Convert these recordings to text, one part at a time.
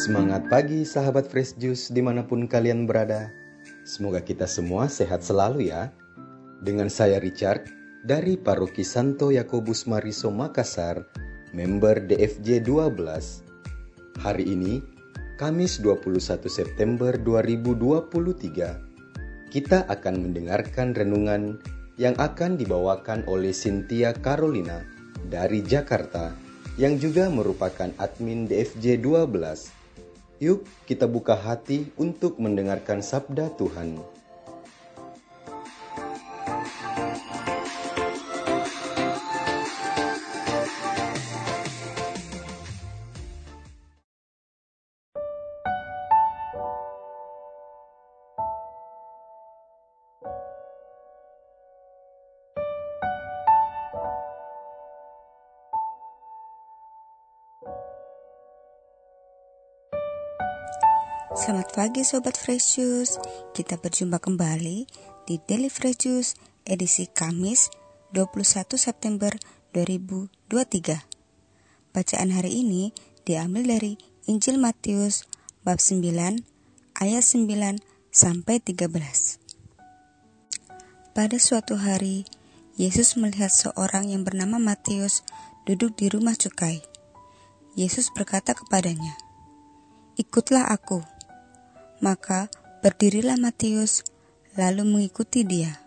Semangat pagi sahabat Fresh Juice di mana pun kalian berada. Semoga kita semua sehat selalu ya. Dengan saya Richard dari Paroki Santo Yakobus Mariso Makassar, member DFJ 12. Hari ini, Kamis 21 September 2023, kita akan mendengarkan renungan yang akan dibawakan oleh Cynthia Carolina dari Jakarta yang juga merupakan admin DFJ 12 Yuk kita buka hati untuk mendengarkan sabda Tuhan. Selamat pagi Sobat Fresh Juice. Kita berjumpa kembali di Daily Fresh Juice edisi Kamis 21 September 2023 Bacaan hari ini diambil dari Injil Matius bab 9 ayat 9 sampai 13 Pada suatu hari Yesus melihat seorang yang bernama Matius duduk di rumah cukai. Yesus berkata kepadanya, Ikutlah aku. Maka berdirilah Matius, lalu mengikuti dia.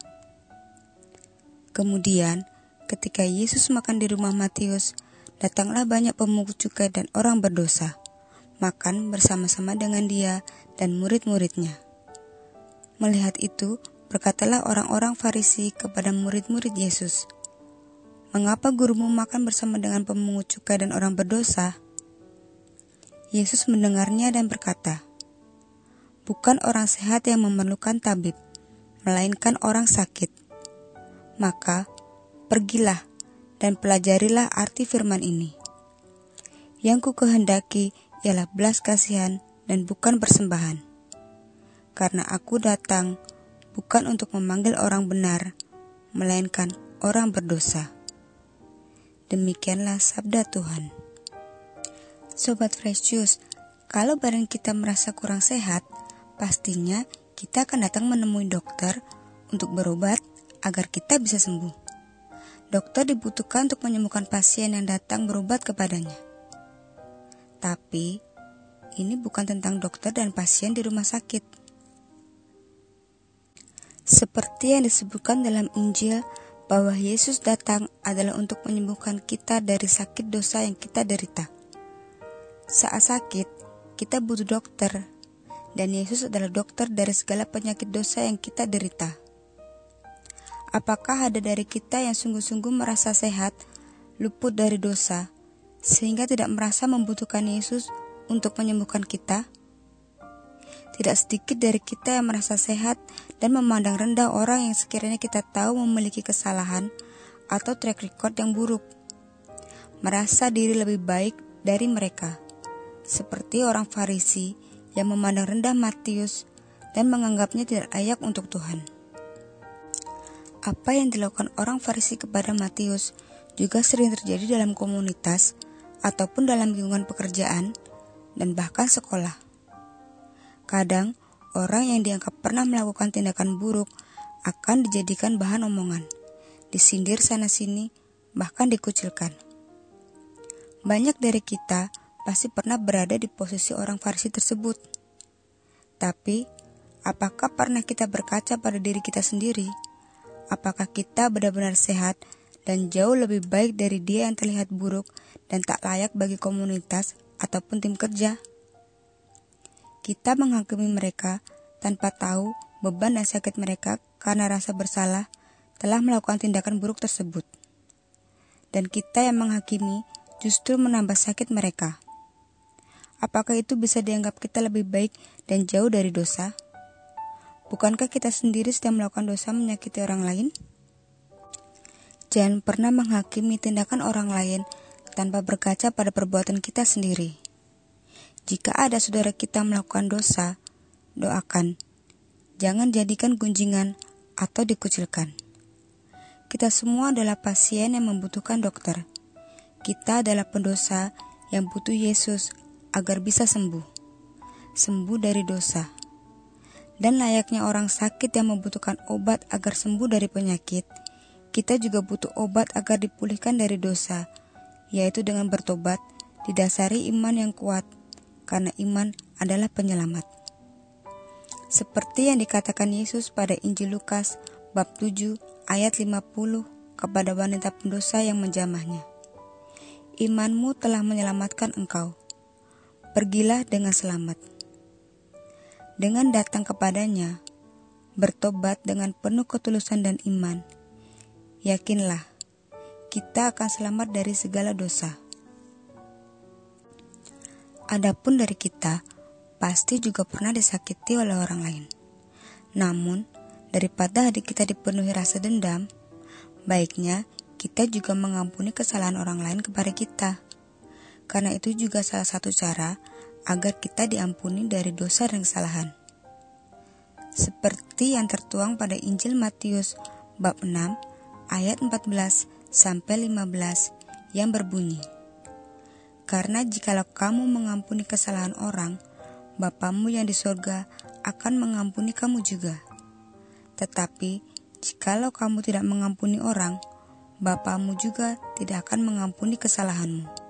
Kemudian, ketika Yesus makan di rumah Matius, datanglah banyak pemungut cukai dan orang berdosa, makan bersama-sama dengan dia dan murid-muridnya. Melihat itu, berkatalah orang-orang Farisi kepada murid-murid Yesus, "Mengapa gurumu makan bersama dengan pemungut cukai dan orang berdosa?" Yesus mendengarnya dan berkata, bukan orang sehat yang memerlukan tabib, melainkan orang sakit. Maka, pergilah dan pelajarilah arti firman ini. Yang ku kehendaki ialah belas kasihan dan bukan persembahan. Karena aku datang bukan untuk memanggil orang benar, melainkan orang berdosa. Demikianlah sabda Tuhan. Sobat Fresh Juice, kalau badan kita merasa kurang sehat, pastinya kita akan datang menemui dokter untuk berobat agar kita bisa sembuh. Dokter dibutuhkan untuk menyembuhkan pasien yang datang berobat kepadanya. Tapi, ini bukan tentang dokter dan pasien di rumah sakit. Seperti yang disebutkan dalam Injil bahwa Yesus datang adalah untuk menyembuhkan kita dari sakit dosa yang kita derita. Saat sakit, kita butuh dokter dan Yesus adalah dokter dari segala penyakit dosa yang kita derita. Apakah ada dari kita yang sungguh-sungguh merasa sehat, luput dari dosa, sehingga tidak merasa membutuhkan Yesus untuk menyembuhkan kita? Tidak sedikit dari kita yang merasa sehat dan memandang rendah orang yang sekiranya kita tahu memiliki kesalahan atau track record yang buruk. Merasa diri lebih baik dari mereka, seperti orang Farisi yang memandang rendah Matius dan menganggapnya tidak layak untuk Tuhan. Apa yang dilakukan orang Farisi kepada Matius juga sering terjadi dalam komunitas ataupun dalam lingkungan pekerjaan dan bahkan sekolah. Kadang, orang yang dianggap pernah melakukan tindakan buruk akan dijadikan bahan omongan, disindir sana-sini, bahkan dikucilkan. Banyak dari kita pasti pernah berada di posisi orang Farisi tersebut. Tapi, apakah pernah kita berkaca pada diri kita sendiri? Apakah kita benar-benar sehat dan jauh lebih baik dari dia yang terlihat buruk dan tak layak bagi komunitas ataupun tim kerja? Kita menghakimi mereka tanpa tahu beban dan sakit mereka karena rasa bersalah telah melakukan tindakan buruk tersebut. Dan kita yang menghakimi justru menambah sakit mereka. Apakah itu bisa dianggap kita lebih baik dan jauh dari dosa? Bukankah kita sendiri sedang melakukan dosa menyakiti orang lain? Jangan pernah menghakimi tindakan orang lain tanpa berkaca pada perbuatan kita sendiri. Jika ada saudara kita melakukan dosa, doakan. Jangan jadikan gunjingan atau dikucilkan. Kita semua adalah pasien yang membutuhkan dokter. Kita adalah pendosa yang butuh Yesus agar bisa sembuh. sembuh dari dosa. Dan layaknya orang sakit yang membutuhkan obat agar sembuh dari penyakit, kita juga butuh obat agar dipulihkan dari dosa, yaitu dengan bertobat didasari iman yang kuat, karena iman adalah penyelamat. Seperti yang dikatakan Yesus pada Injil Lukas bab 7 ayat 50 kepada wanita pendosa yang menjamahnya. Imanmu telah menyelamatkan engkau. Pergilah dengan selamat. Dengan datang kepadanya, bertobat dengan penuh ketulusan dan iman. Yakinlah, kita akan selamat dari segala dosa. Adapun dari kita, pasti juga pernah disakiti oleh orang lain. Namun, daripada hati kita dipenuhi rasa dendam, baiknya kita juga mengampuni kesalahan orang lain kepada kita. Karena itu juga salah satu cara agar kita diampuni dari dosa dan kesalahan. Seperti yang tertuang pada Injil Matius bab 6 ayat 14 sampai 15 yang berbunyi Karena jikalau kamu mengampuni kesalahan orang, Bapamu yang di sorga akan mengampuni kamu juga. Tetapi, jikalau kamu tidak mengampuni orang, Bapamu juga tidak akan mengampuni kesalahanmu.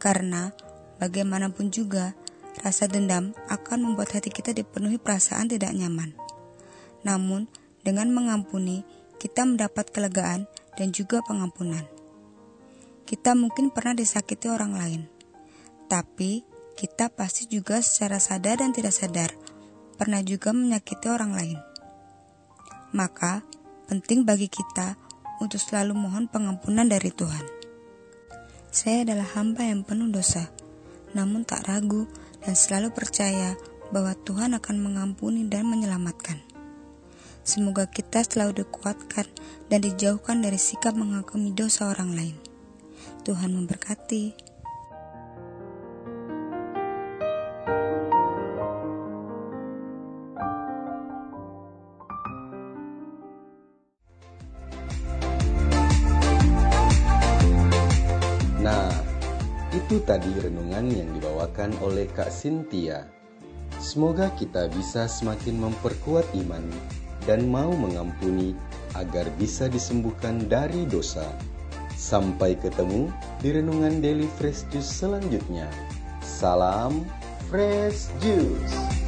Karena, bagaimanapun juga, rasa dendam akan membuat hati kita dipenuhi perasaan tidak nyaman. Namun, dengan mengampuni, kita mendapat kelegaan dan juga pengampunan. Kita mungkin pernah disakiti orang lain, tapi kita pasti juga secara sadar dan tidak sadar pernah juga menyakiti orang lain. Maka, penting bagi kita untuk selalu mohon pengampunan dari Tuhan. Saya adalah hamba yang penuh dosa, namun tak ragu dan selalu percaya bahwa Tuhan akan mengampuni dan menyelamatkan. Semoga kita selalu dikuatkan dan dijauhkan dari sikap mengagumi dosa orang lain. Tuhan memberkati. Itu tadi renungan yang dibawakan oleh Kak Sintia. Semoga kita bisa semakin memperkuat iman dan mau mengampuni agar bisa disembuhkan dari dosa. Sampai ketemu di renungan Daily Fresh Juice selanjutnya. Salam Fresh Juice.